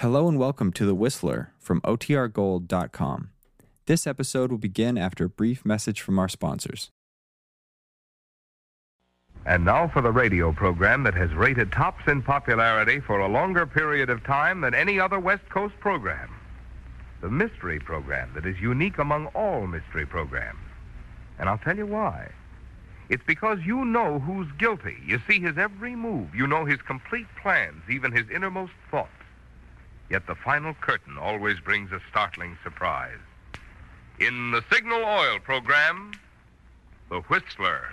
Hello and welcome to The Whistler from OTRGold.com. This episode will begin after a brief message from our sponsors. And now for the radio program that has rated tops in popularity for a longer period of time than any other West Coast program. The mystery program that is unique among all mystery programs. And I'll tell you why. It's because you know who's guilty. You see his every move. You know his complete plans, even his innermost thoughts. Yet the final curtain always brings a startling surprise. In the Signal Oil program, The Whistler.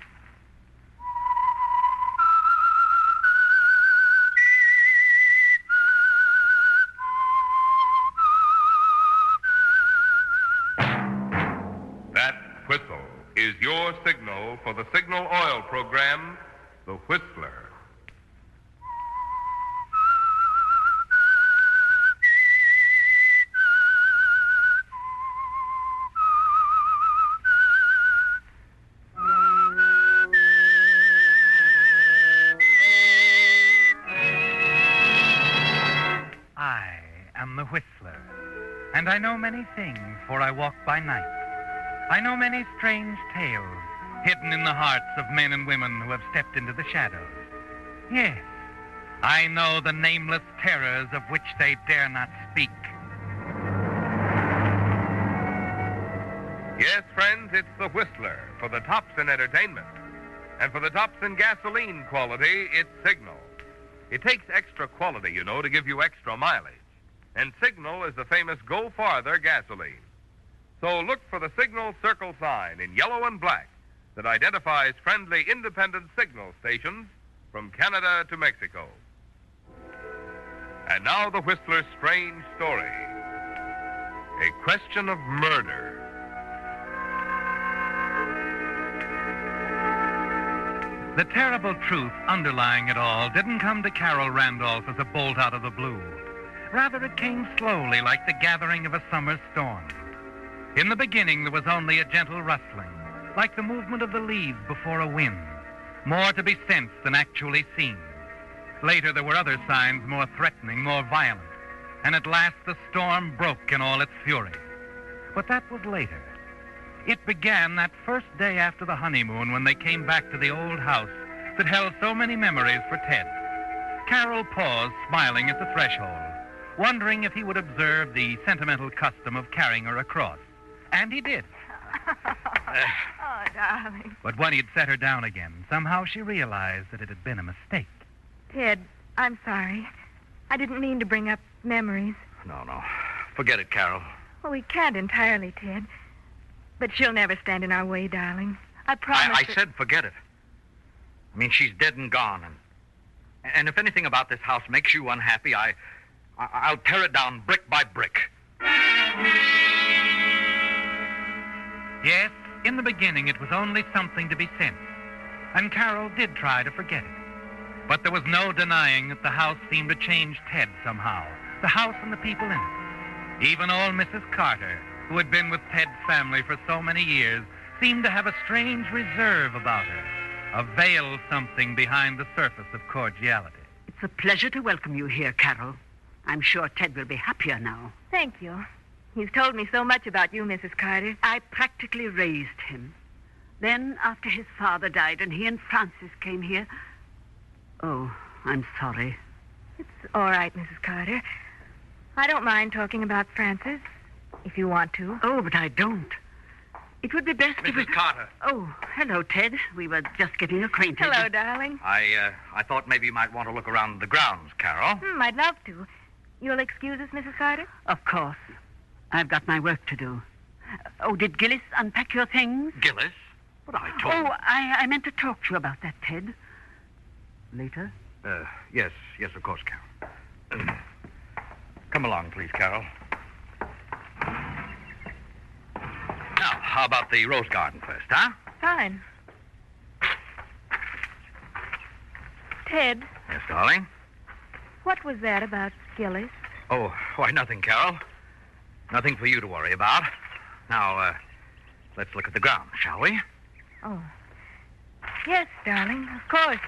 That whistle is your signal for the Signal Oil program, The Whistler. And I know many things, for I walk by night. I know many strange tales hidden in the hearts of men and women who have stepped into the shadows. Yes, I know the nameless terrors of which they dare not speak. Yes, friends, it's the Whistler for the tops in entertainment. And for the tops in gasoline quality, it's Signal. It takes extra quality, you know, to give you extra mileage. And Signal is the famous Go Farther gasoline. So look for the Signal circle sign in yellow and black that identifies friendly independent signal stations from Canada to Mexico. And now the Whistler's strange story. A question of murder. The terrible truth underlying it all didn't come to Carol Randolph as a bolt out of the blue. Rather, it came slowly, like the gathering of a summer storm. In the beginning, there was only a gentle rustling, like the movement of the leaves before a wind, more to be sensed than actually seen. Later, there were other signs more threatening, more violent, and at last the storm broke in all its fury. But that was later. It began that first day after the honeymoon when they came back to the old house that held so many memories for Ted. Carol paused, smiling at the threshold, wondering if he would observe the sentimental custom of carrying her across. And he did. Uh, oh, darling. But when he'd set her down again, somehow she realized that it had been a mistake. Ted, I'm sorry. I didn't mean to bring up memories. No, no. Forget it, Carol. Well, we can't entirely, Ted. But she'll never stand in our way, darling. I I, promise. I that- said forget it. I mean, she's dead and gone, and and if anything about this house makes you unhappy, I, I I'll tear it down brick by brick. Yes, in the beginning it was only something to be sensed. And Carol did try to forget it. But there was no denying that the house seemed to change Ted somehow. The house and the people in it. Even old Mrs. Carter, who had been with Ted's family for so many years, seemed to have a strange reserve about her. A veil something behind the surface of cordiality. It's a pleasure to welcome you here, Carol. I'm sure Ted will be happier now. Thank you. He's told me so much about you, Mrs. Carter. I practically raised him. Then, after his father died and he and Frances came here. Oh, I'm sorry. It's all right, Mrs. Carter. I don't mind talking about Frances, if you want to. Oh, but I don't. It would be best if we. Mrs. Carter, Oh, hello, Ted. We were just getting acquainted. Hello, darling. I uh, I thought maybe you might want to look around the grounds, Carol. Hmm, I'd love to. You'll excuse us, Mrs. Carter? Of course. I've got my work to do. Oh, did Gillis unpack your things? Gillis, but I told. Oh, I, I meant to talk to you about that, Ted. Later? Uh, yes, yes, of course, Carol. Come along, please, Carol. Now, how about the rose garden first, huh? Fine. Ted, Yes, darling. What was that about Gillis? Oh, why, nothing, Carol. Nothing for you to worry about. Now, uh, let's look at the ground, shall we? Oh. Yes, darling, of course.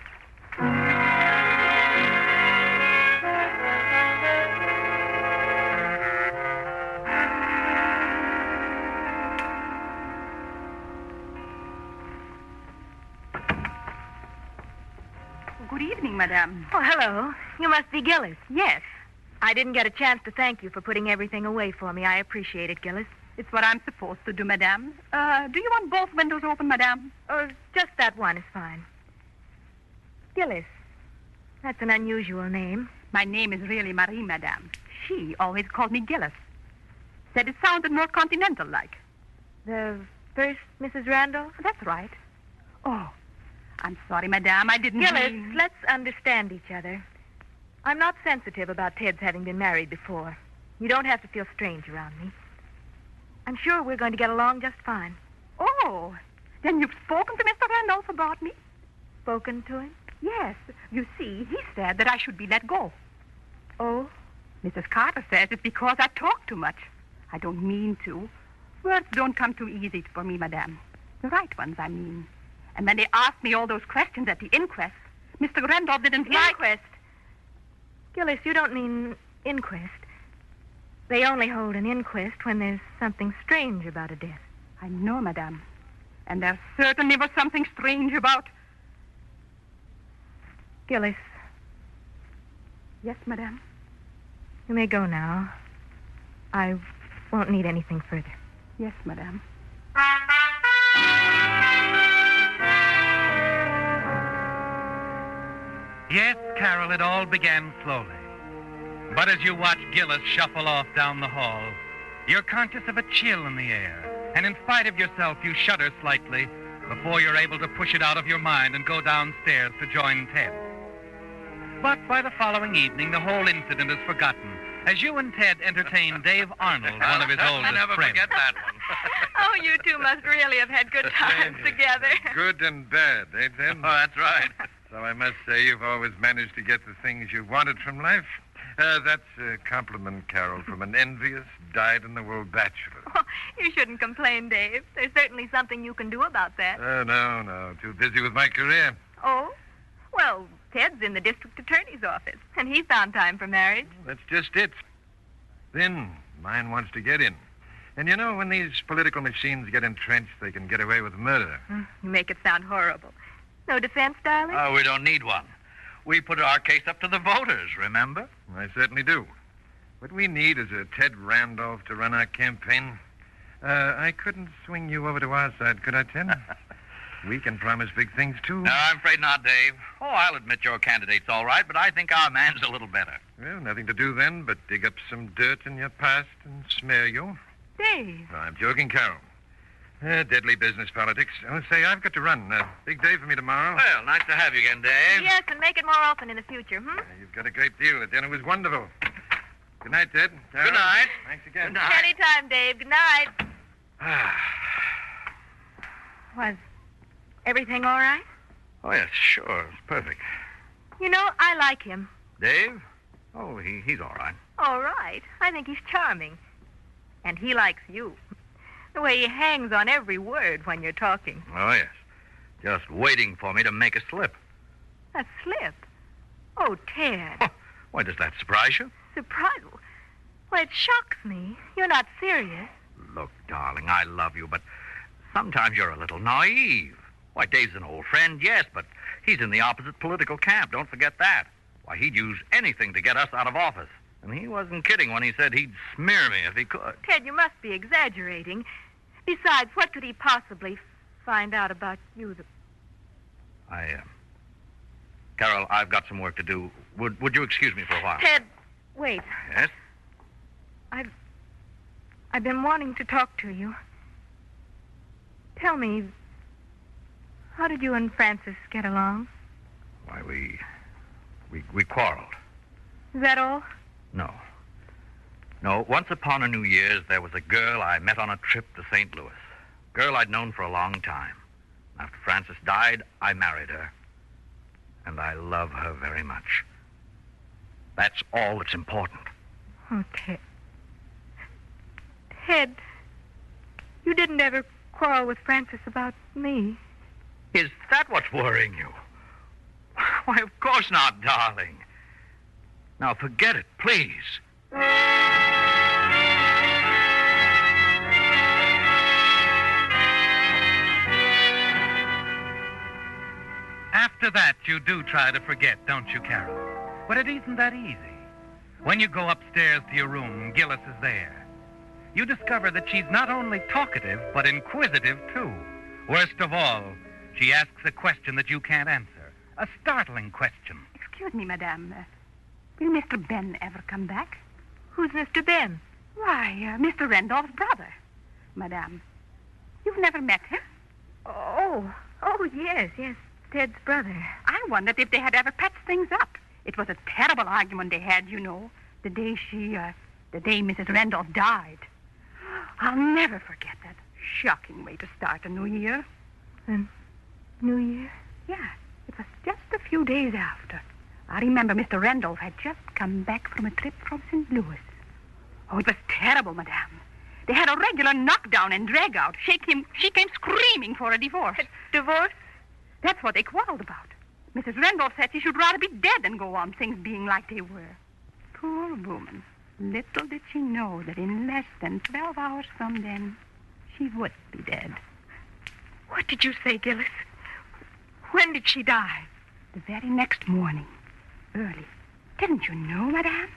Madame. Oh, hello. You must be Gillis. Yes, I didn't get a chance to thank you for putting everything away for me. I appreciate it, Gillis. it's what I'm supposed to do, madame. Uh, do you want both windows open, madame? Oh, just that one is fine. Gillis. That's an unusual name. My name is really Marie, madame. She always called me Gillis. Said it sounded more continental-like. The first Mrs. Randall? That's right. Oh, I'm sorry, madame. I didn't Gillis, mean- let's understand each other. I'm not sensitive about Ted's having been married before. You don't have to feel strange around me. I'm sure we're going to get along just fine. Oh, then you've spoken to Mr. Randolph about me? Spoken to him? Yes. You see, he said that I should be let go. Oh, Mrs. Carter says it's because I talk too much. I don't mean to. Words don't come too easy for me, madame. The right ones, I mean. And when they asked me all those questions at the inquest, Mr. Randolph didn't like... inquest. Gillis, you don't mean inquest. They only hold an inquest when there's something strange about a death. I know, madame. And there certainly was something strange about... Gillis, Yes, madame. you may go now. I won't need anything further. Yes, madame. Yes, Carol, it all began slowly. But as you watch Gillis shuffle off down the hall, you're conscious of a chill in the air. And in spite of yourself, you shudder slightly before you're able to push it out of your mind and go downstairs to join Ted. But by the following evening, the whole incident is forgotten as you and Ted entertain Dave Arnold, one of his oldest I never friends. forget that one. oh, you two must really have had good times together. Good and bad, eh, Ted? Oh, that's right. So I must say you've always managed to get the things you wanted from life. Uh, that's a compliment, Carol, from an envious, dyed-in-the-wool bachelor. Oh, you shouldn't complain, Dave. There's certainly something you can do about that. Oh, no, no. Too busy with my career. Oh? Well, Ted's in the district attorney's office, and he found time for marriage. That's just it. Then mine wants to get in. And you know, when these political machines get entrenched, they can get away with murder. Hmm, You make it sound horrible. No defense, darling? Oh, we don't need one. We put our case up to the voters, remember? I certainly do. What we need is a Ted Randolph to run our campaign. Uh, I couldn't swing you over to our side, could I, Ted? we can promise big things, too. No, I'm afraid not, Dave. Oh, I'll admit your candidate's all right, but I think our man's a little better. Well, nothing to do then but dig up some dirt in your past and smear you. Dave. No, I'm joking, Carol. Uh, deadly business politics. Oh, say, I've got to run. Uh, big day for me tomorrow. Well, nice to have you again, Dave. Yes, and make it more often in the future, hmm? Uh, you've got a great deal. The dinner was wonderful. Good night, Ted. Carol. Good night. Thanks again. Good night. Anytime, Dave. Good night. Was everything all right? Oh, yes, sure. It's perfect. You know, I like him. Dave? Oh, he, he's all right. All right. I think he's charming. And he likes you. The way he hangs on every word when you're talking. Oh, yes. Just waiting for me to make a slip. A slip. Oh, Ted. Why, does that surprise you? Surprise. Well, it shocks me. You're not serious. Look, darling, I love you, but sometimes you're a little naive. Why, Dave's an old friend, yes, but he's in the opposite political camp. Don't forget that. Why, he'd use anything to get us out of office. And he wasn't kidding when he said he'd smear me if he could. Ted, you must be exaggerating. Besides, what could he possibly find out about you? That... I, uh... Carol, I've got some work to do. Would, would you excuse me for a while? Ted, wait. Yes? I've I've been wanting to talk to you. Tell me, how did you and Frances get along? Why, we... We, we quarreled. Is that all? No. No, once upon a New Year's, there was a girl I met on a trip to St. Louis. Girl I'd known for a long time. After Frances died, I married her. And I love her very much. That's all that's important. Oh, Ted. Ted, you didn't ever quarrel with Frances about me. Is that what's worrying you? Why, of course not, darling. Now, forget it, please. After that, you do try to forget, don't you, Carol? But it isn't that easy. When you go upstairs to your room, Gillis is there. You discover that she's not only talkative, but inquisitive, too. Worst of all, she asks a question that you can't answer. A startling question. Excuse me, madame. Will Mr. Ben ever come back? Who's Mr. Ben? Why, uh, Mr. Randolph's brother. Madame, you've never met him? Oh, oh, yes, yes. Ted's brother. I wondered if they had ever patched things up. It was a terrible argument they had, you know, the day she, uh, the day Mrs. Randolph died. I'll never forget that shocking way to start a new year. And New Year? Yeah, it was just a few days after. I remember Mr. Randolph had just come back from a trip from St. Louis. Oh, it was terrible, madame. They had a regular knockdown and drag out. She came, she came screaming for a divorce. Divorce? That's what they quarreled about. Mrs. Randolph said she should rather be dead than go on things being like they were. Poor woman. Little did she know that in less than 12 hours from then, she would be dead. What did you say, Gillis? When did she die? The very next morning, early. Didn't you know, madame?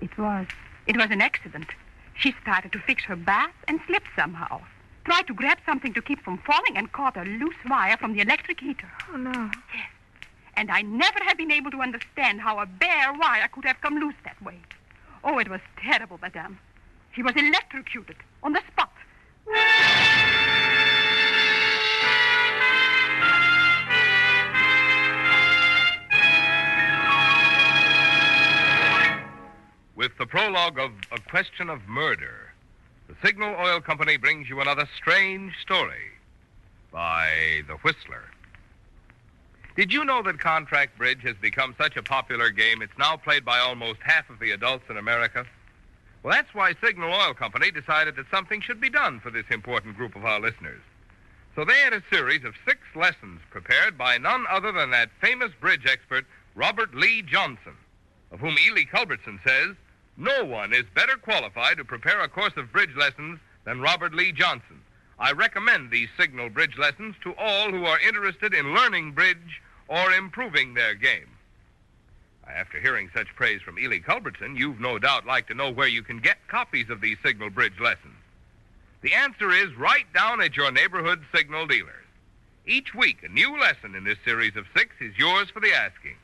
It was, it was an accident. She started to fix her bath and slipped somehow. Tried to grab something to keep from falling and caught a loose wire from the electric heater. Oh, no. Yes. And I never have been able to understand how a bare wire could have come loose that way. Oh, it was terrible, madame. She was electrocuted on the spot. With the prologue of A Question of Murder, the Signal Oil Company brings you another strange story by The Whistler. Did you know that contract bridge has become such a popular game it's now played by almost half of the adults in America? Well, that's why Signal Oil Company decided that something should be done for this important group of our listeners. So they had a series of six lessons prepared by none other than that famous bridge expert, Robert Lee Johnson, of whom Ely Culbertson says, no one is better qualified to prepare a course of bridge lessons than Robert Lee Johnson. I recommend these signal bridge lessons to all who are interested in learning bridge or improving their game. After hearing such praise from Ely Culbertson, you've no doubt like to know where you can get copies of these signal bridge lessons. The answer is right down at your neighborhood signal dealers. Each week, a new lesson in this series of six is yours for the asking.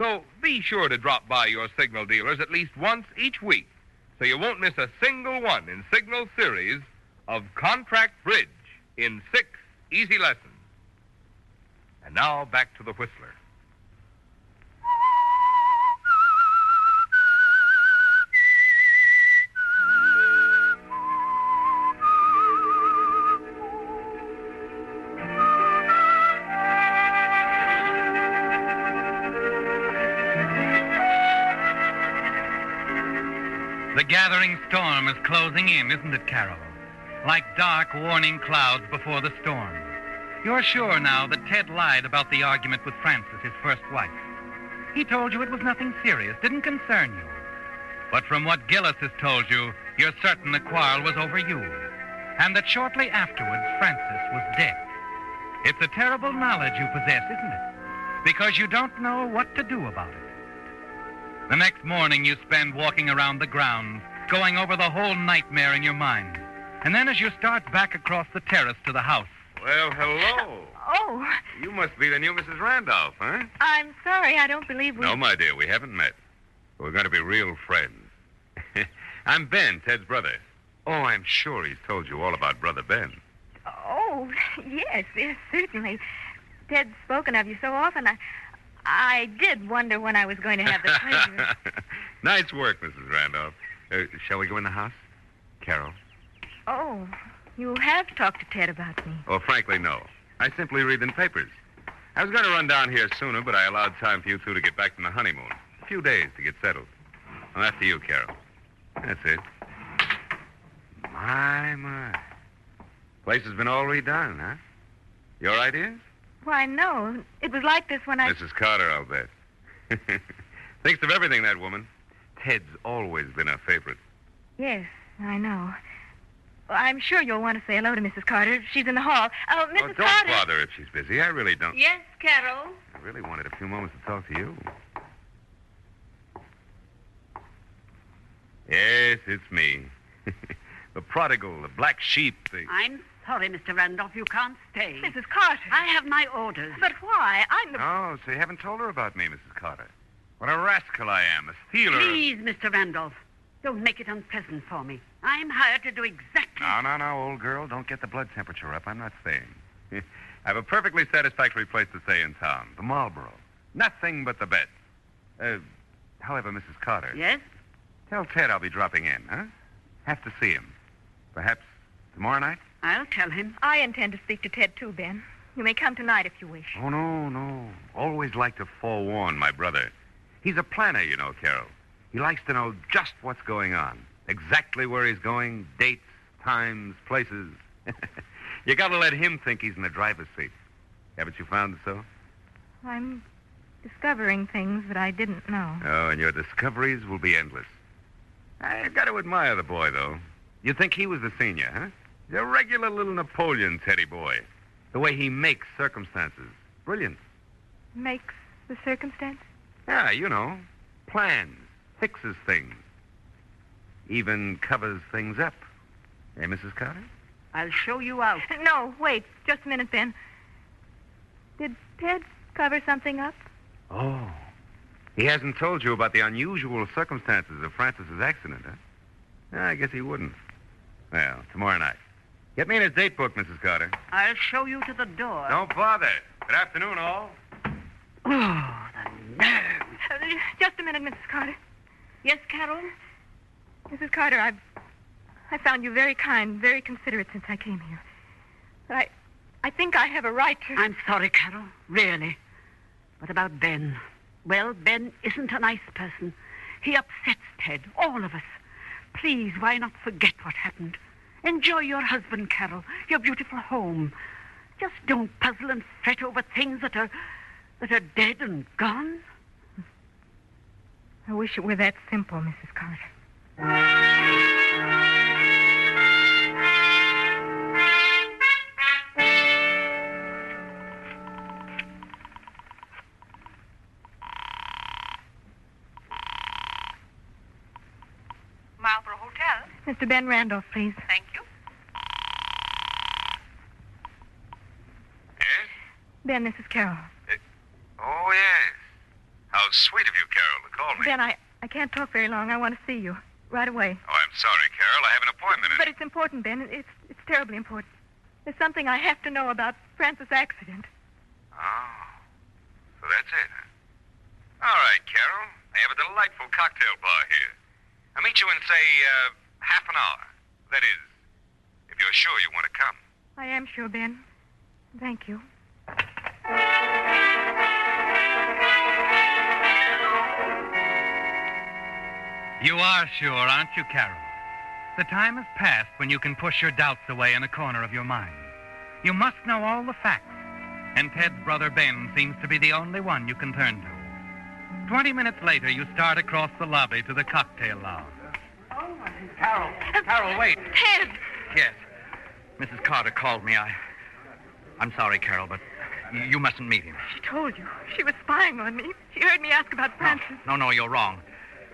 So be sure to drop by your signal dealers at least once each week so you won't miss a single one in Signal series of Contract Bridge in six easy lessons. And now back to the Whistler. Closing in, isn't it, Carol? Like dark warning clouds before the storm. You're sure now that Ted lied about the argument with Frances, his first wife. He told you it was nothing serious, didn't concern you. But from what Gillis has told you, you're certain the quarrel was over you. And that shortly afterwards, Frances was dead. It's a terrible knowledge you possess, isn't it? Because you don't know what to do about it. The next morning, you spend walking around the grounds, going over the whole nightmare in your mind. And then as you start back across the terrace to the house, Well, hello. Oh, You must be the new Mrs. Randolph, huh? I'm sorry. I don't believe we. No, my dear, we haven't met. We're going to be real friends. I'm Ben, Ted's brother. Oh, I'm sure he's told you all about Brother Ben. Oh, yes, yes, certainly. Ted's spoken of you so often. I, I did wonder when I was going to have the pleasure. nice work, Mrs. Randolph. Uh, shall we go in the house? Carol? oh, you have talked to Ted about me. Oh, frankly, no. I simply read the papers. I was going to run down here sooner, but I allowed time for you two to get back from the honeymoon. A few days to get settled. Well, after you, Carol. That's it. My, my. Place has been all redone, huh? Your ideas? Why, no. It was like this when I. Mrs. Carter, I'll bet. Thinks of everything, that woman. Ted's always been a favorite. Yes, I know. I'm sure you'll want to say hello to Mrs. Carter. She's in the hall. Oh, Mrs. Oh, don't Carter. bother if she's busy. I really don't. Yes, Carol. I really wanted a few moments to talk to you. Yes, it's me. the prodigal, the black sheep, the. I'm sorry, Mr. Randolph. You can't stay. Mrs. Carter. I have my orders. But why? I'm the. Oh, so you haven't told her about me, Mrs. Carter. What a rascal I am, a stealer. Please, Mr. Randolph, don't make it unpleasant for me. I'm hired to do exactly. No, no, no, old girl. Don't get the blood temperature up. I'm not staying. I have a perfectly satisfactory place to stay in town, the Marlborough. Nothing but the best. Uh, however, Mrs. Carter, Yes? tell Ted I'll be dropping in, huh? Have to see him. Perhaps tomorrow night? I'll tell him. I intend to speak to Ted, too, Ben. You may come tonight if you wish. Oh, no, no. Always like to forewarn my brother. He's a planner, you know, Carol. He likes to know just what's going on, exactly where he's going, dates, times, places. you gotta let him think he's in the driver's seat. Haven't you found it so? I'm discovering things that I didn't know. Oh, and your discoveries will be endless. I've got to admire the boy, though. You think he was the senior, huh? He's a regular little Napoleon Teddy boy. The way he makes circumstances. Brilliant. Makes the circumstance? Yeah, you know. Plans. Fixes things. Even covers things up. Eh, Mrs. Carter? I'll show you out. No, wait. Just a minute, Ben. Did Ted cover something up? Oh. He hasn't told you about the unusual circumstances of Frances's accident, huh? Yeah, I guess he wouldn't. Well, tomorrow night. Get me in his date book, Mrs. Carter. I'll show you to the door. Don't bother. Good afternoon, all. Oh, the nerve. Uh, just a minute, Mrs. Carter. Yes, Carol? Mrs. Carter, I've I found you very kind, very considerate since I came here. But I I think I have a right to I'm sorry, Carol. Really. What about Ben? Well, Ben isn't a nice person. He upsets Ted, all of us. Please, why not forget what happened? Enjoy your husband, Carol, your beautiful home. Just don't puzzle and fret over things that are that are dead and gone. I wish it were that simple, Mrs. Carter. Marlborough Hotel. Mr. Ben Randolph, please. Thank you. Yes? Ben, this is Carol. Eh, oh, yes. How sweet of you, Me. Ben, I, I can't talk very long. I want to see you. Right away. Oh, I'm sorry, Carol. I have an appointment. But it's important, Ben. It's it's terribly important. There's something I have to know about Frances' accident. Oh. So that's it, huh? All right, Carol. I have a delightful cocktail bar here. I'll meet you in, say, uh, half an hour. That is, if you're sure you want to come. I am sure, Ben. Thank you. You are sure, aren't you, Carol? The time has passed when you can push your doubts away in a corner of your mind. You must know all the facts, and Ted's brother Ben seems to be the only one you can turn to. Twenty minutes later, you start across the lobby to the cocktail lounge. Oh, Carol, Carol, wait. Ted! Yes. Mrs. Carter called me. I. I'm sorry, Carol, but you mustn't meet him. She told you. She was spying on me. She heard me ask about Frances. No, no, you're wrong.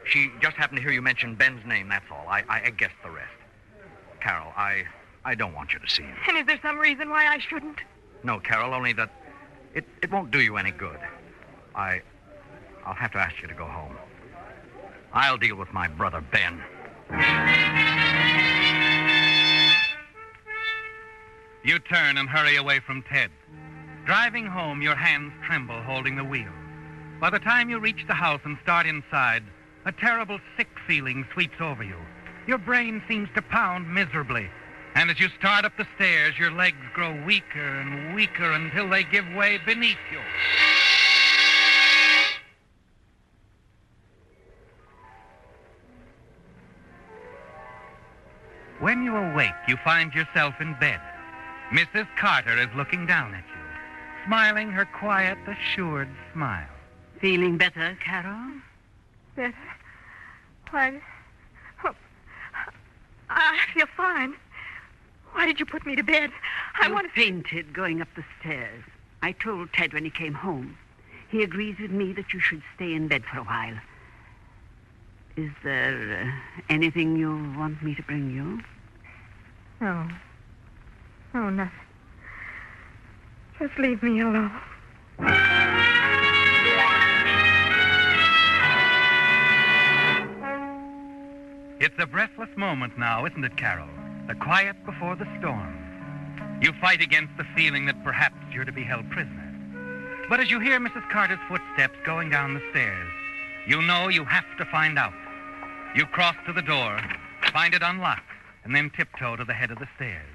She just happened to hear you mention Ben's name, that's all. I, I, I guessed the rest. Carol, I, I don't want you to see him. And is there some reason why I shouldn't? No, Carol, only that it, it won't do you any good. I, I'll have to ask you to go home. I'll deal with my brother Ben. You turn and hurry away from Ted. Driving home, your hands tremble holding the wheel. By the time you reach the house and start inside, a terrible sick feeling sweeps over you. Your brain seems to pound miserably. And as you start up the stairs, your legs grow weaker and weaker until they give way beneath you. When you awake, you find yourself in bed. Mrs. Carter is looking down at you, smiling her quiet, assured smile. Feeling better, Carol? Better? Why, oh, I feel fine. Why did you put me to bed? I you want to. fainted going up the stairs. I told Ted when he came home. He agrees with me that you should stay in bed for a while. Is there uh, anything you want me to bring you? No. No, nothing. Just leave me alone. It's a breathless moment now, isn't it, Carol? The quiet before the storm. You fight against the feeling that perhaps you're to be held prisoner. But as you hear Mrs. Carter's footsteps going down the stairs, you know you have to find out. You cross to the door, find it unlocked, and then tiptoe to the head of the stairs.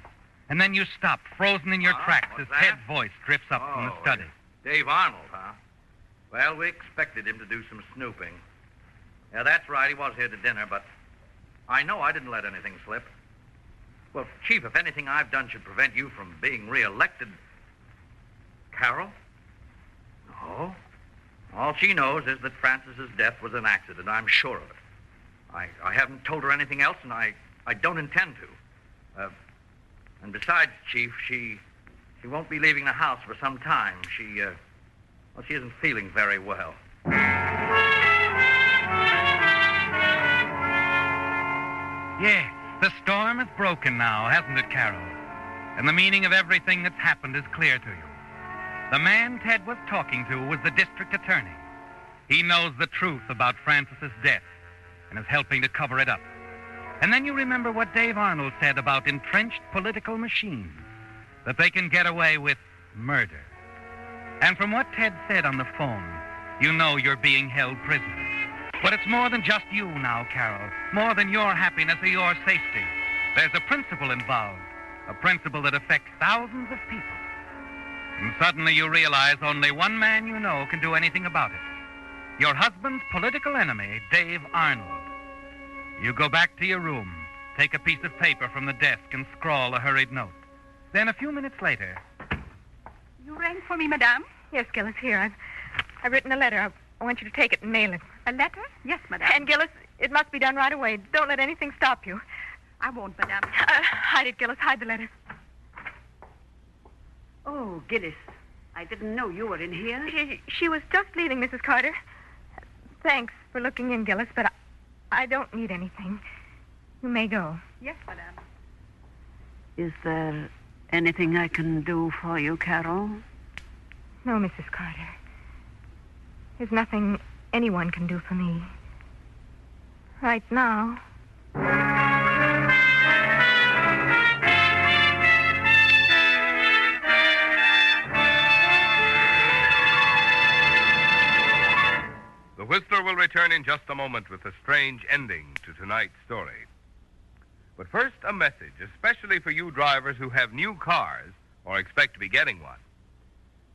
And then you stop, frozen in your Huh? tracks, What's as that? Ted's voice drifts up from the Oh, study. Dave Arnold, huh? Well, we expected him to do some snooping. Yeah, that's right. He was here to dinner, but I know I didn't let anything slip. Well, Chief, if anything I've done should prevent you from being reelected. Carol? No. All she knows is that Frances's death was an accident. I'm sure of it. I, I haven't told her anything else, and I, I don't intend to. Uh, and besides, Chief, she she won't be leaving the house for some time. She, uh, well, she isn't feeling very well. Yes, the storm is broken now, hasn't it, Carol? And the meaning of everything that's happened is clear to you. The man Ted was talking to was the district attorney. He knows the truth about Frances's death and is helping to cover it up. And then you remember what Dave Arnold said about entrenched political machines, that they can get away with murder. And from what Ted said on the phone, you know you're being held prisoner. But it's more than just you now, Carol. More than your happiness or your safety. There's a principle involved, a principle that affects thousands of people. And suddenly you realize only one man you know can do anything about it. Your husband's political enemy, Dave Arnold. You go back to your room, take a piece of paper from the desk, and scrawl a hurried note. Then a few minutes later, You rang for me, madame? Yes, Gillis, here. I've, I've written a letter. I, I want you to take it and mail it. A letter? Yes, madame. And, Gillis, it must be done right away. Don't let anything stop you. I won't, madame. Uh, hide it, Gillis. Hide the letter. Oh, Gillis. I didn't know you were in here. She, she was just leaving, Mrs. Carter. Thanks for looking in, Gillis, but I, I don't need anything. You may go. Yes, madame. Is there anything I can do for you, Carol? No, Mrs. Carter. There's nothing anyone can do for me. Right now. The Whistler will return in just a moment with a strange ending to tonight's story. But first, a message, especially for you drivers who have new cars or expect to be getting one.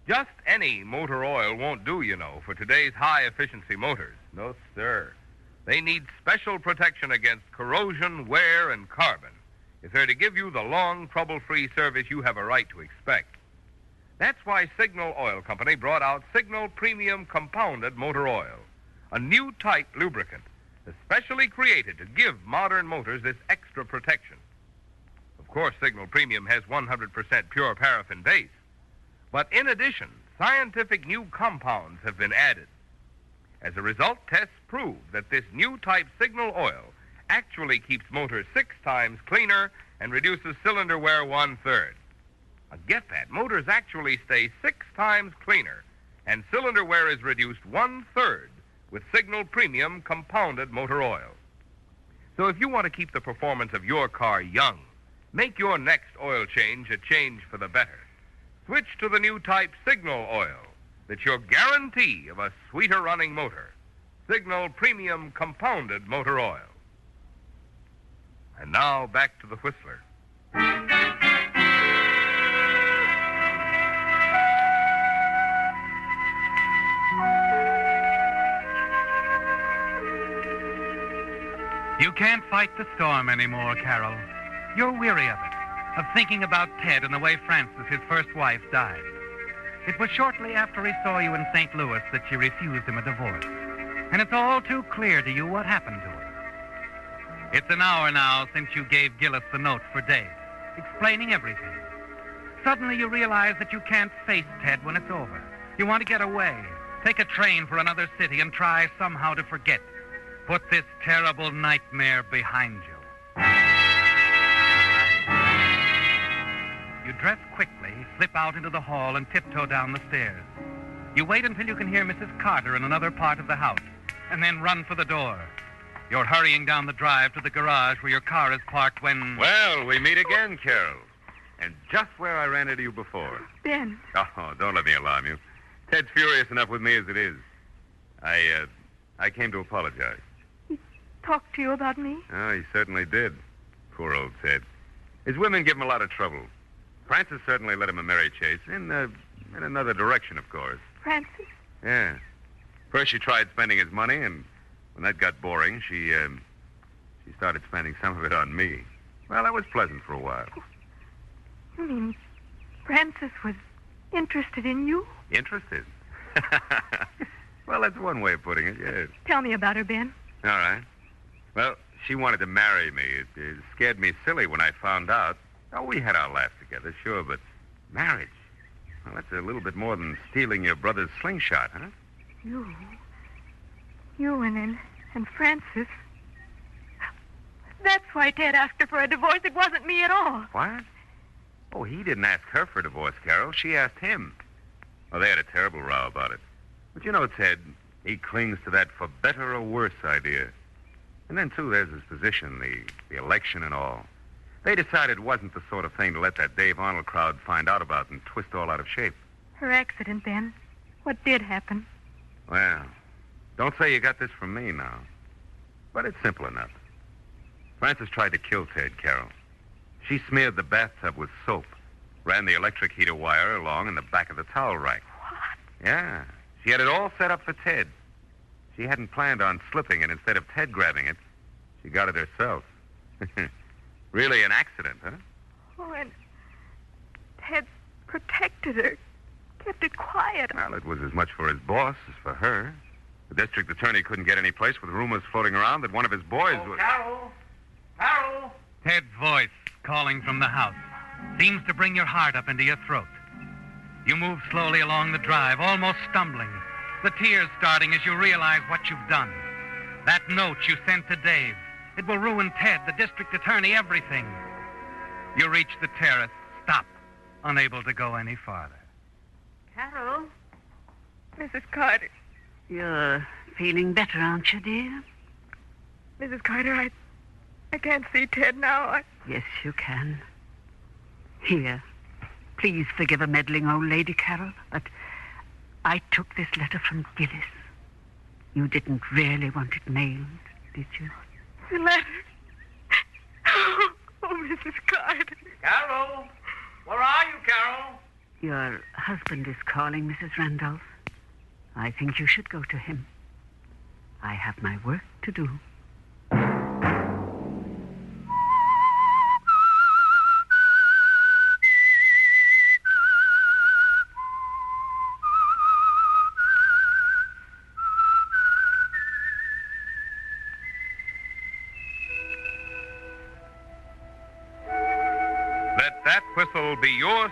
Just any motor oil won't do, you know, for today's high efficiency motors. No, sir. They need special protection against corrosion, wear, and carbon if they're to give you the long, trouble free service you have a right to expect. That's why Signal Oil Company brought out Signal Premium Compounded Motor Oil, a new type lubricant especially created to give modern motors this extra protection. Of course, Signal Premium has 100% pure paraffin base, but in addition, scientific new compounds have been added. As a result, tests prove that this new type Signal oil actually keeps motors six times cleaner and reduces cylinder wear one third. Get that. Motors actually stay six times cleaner, and cylinder wear is reduced one third with Signal Premium compounded motor oil. So if you want to keep the performance of your car young, make your next oil change a change for the better. Switch to the new type Signal oil. That's your guarantee of a sweeter running motor. Signal Premium compounded motor oil. And now back to the Whistler. You can't fight the storm anymore, Carol. You're weary of it, of thinking about Ted and the way Frances, his first wife, died. It was shortly after he saw you in St. Louis that she refused him a divorce. And it's all too clear to you what happened to her. It's an hour now since you gave Gillis the note for Dave. explaining everything. Suddenly you realize that you can't face Ted when it's over. You want to get away, take a train for another city, and try somehow to forget. Put this terrible nightmare behind you. You dress quickly, slip out into the hall, and tiptoe down the stairs. You wait until you can hear Mrs. Carter in another part of the house, and then run for the door. You're hurrying down the drive to the garage where your car is parked when. Well, we meet again, Carol. And just where I ran into you before. Ben, Oh, don't let me alarm you. Ted's furious enough with me as it is. I, uh, I came to apologize. talk to you about me? Oh, he certainly did. Poor old Ted. His women give him a lot of trouble. Frances certainly led him a merry chase, in, uh, in another direction, of course. Frances? Yeah. First, she tried spending his money, and when that got boring, she, um, she started spending some of it on me. Well, that was pleasant for a while. You mean Frances was interested in you? Interested? well, that's one way of putting it, yes. Tell me about her, Ben. All right. Well, she wanted to marry me. It, it scared me silly when I found out. Oh, we had our laugh together, sure, but marriage? Well, that's a little bit more than stealing your brother's slingshot, huh? You. You and, and, and Frances. That's why Ted asked her for a divorce. It wasn't me at all. What? Oh, he didn't ask her for a divorce, Carol. She asked him. Well, they had a terrible row about it. But you know, Ted, he clings to that for better or worse idea. And then, too, there's his position, the, the election and all. They decided it wasn't the sort of thing to let that Dave Arnold crowd find out about and twist all out of shape. Her accident, then. What did happen? Well, don't say you got this from me now. But it's simple enough. Frances tried to kill Ted, Carol. She smeared the bathtub with soap, ran the electric heater wire along in the back of the towel rack. What? Yeah. She had it all set up for Ted. She hadn't planned on slipping, and instead of Ted grabbing it, she got it herself. really an accident, huh? Oh, and Ted protected her, kept it quiet. Well, it was as much for his boss as for her. The district attorney couldn't get any place with rumors floating around that one of his boys oh, was. Carol! Carol! Ted's voice calling from the house seems to bring your heart up into your throat. You move slowly along the drive, almost stumbling, the tears starting as you realize what you've done. That note you sent to Dave. It will ruin Ted, the district attorney, everything. You reach the terrace, stop, unable to go any farther. Carol? Mrs. Carter. You're feeling better, aren't you, dear? Mrs. Carter, I, I can't see Ted now. I, Yes, you can. Here. Please forgive a meddling old lady, Carol, but I took this letter from Gillis. You didn't really want it mailed, did you? The letter. Oh, Mrs. Carter. Carol! Where are you, Carol? Your husband is calling, Mrs. Randolph. I think you should go to him. I have my work to do.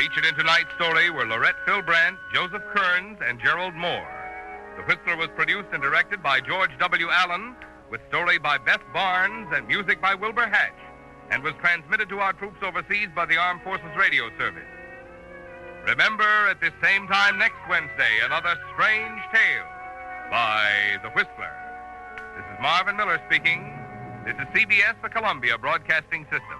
Featured in tonight's story were Laurette Fillbrandt, Joseph Kearns, and Gerald Mohr. The Whistler was produced and directed by George W. Allen, with story by Beth Barnes and music by Wilbur Hatch, and was transmitted to our troops overseas by the Armed Forces Radio Service. Remember, at this same time next Wednesday, another strange tale by The Whistler. This is Marvin Miller speaking. This is CBS, the Columbia Broadcasting System.